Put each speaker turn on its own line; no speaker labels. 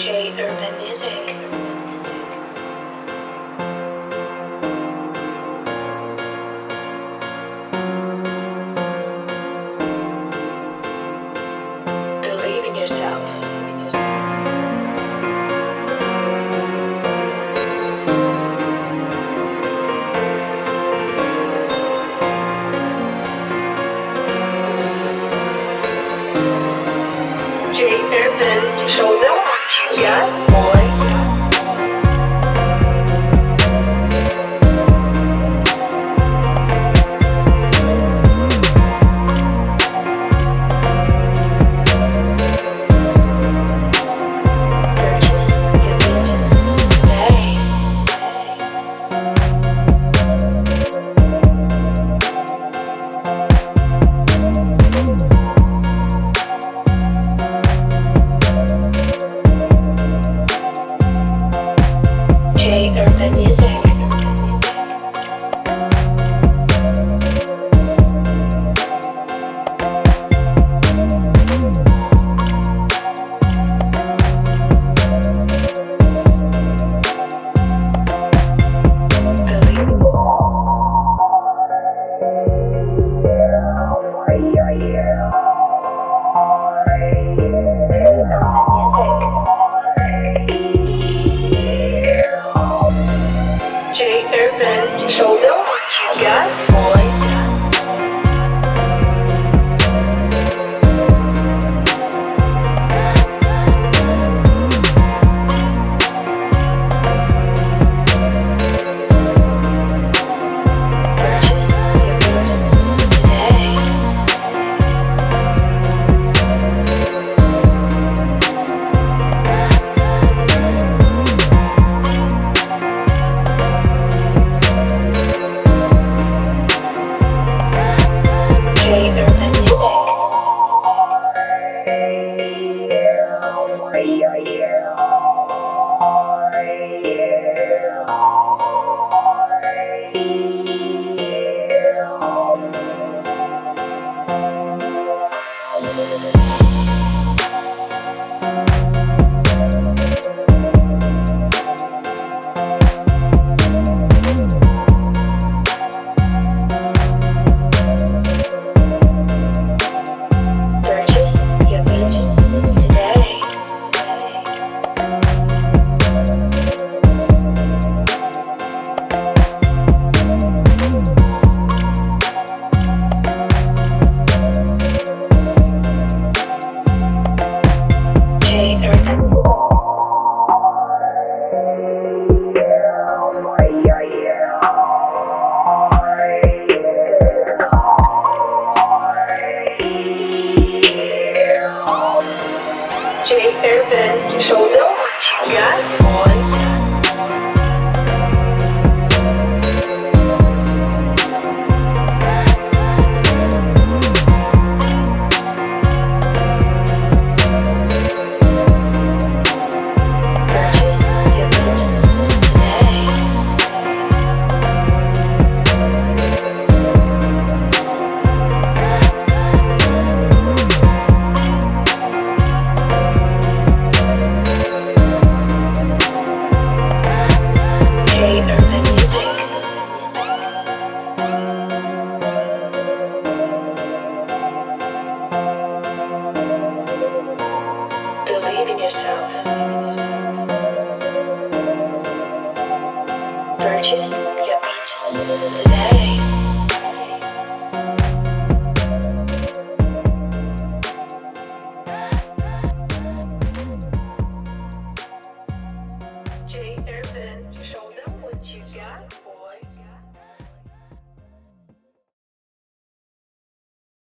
Jay Urban Music. Believe in yourself. Jay Urban show them what show them what you got, Jay Urban, show them what you got, boy. Jay Urban, show them what you got.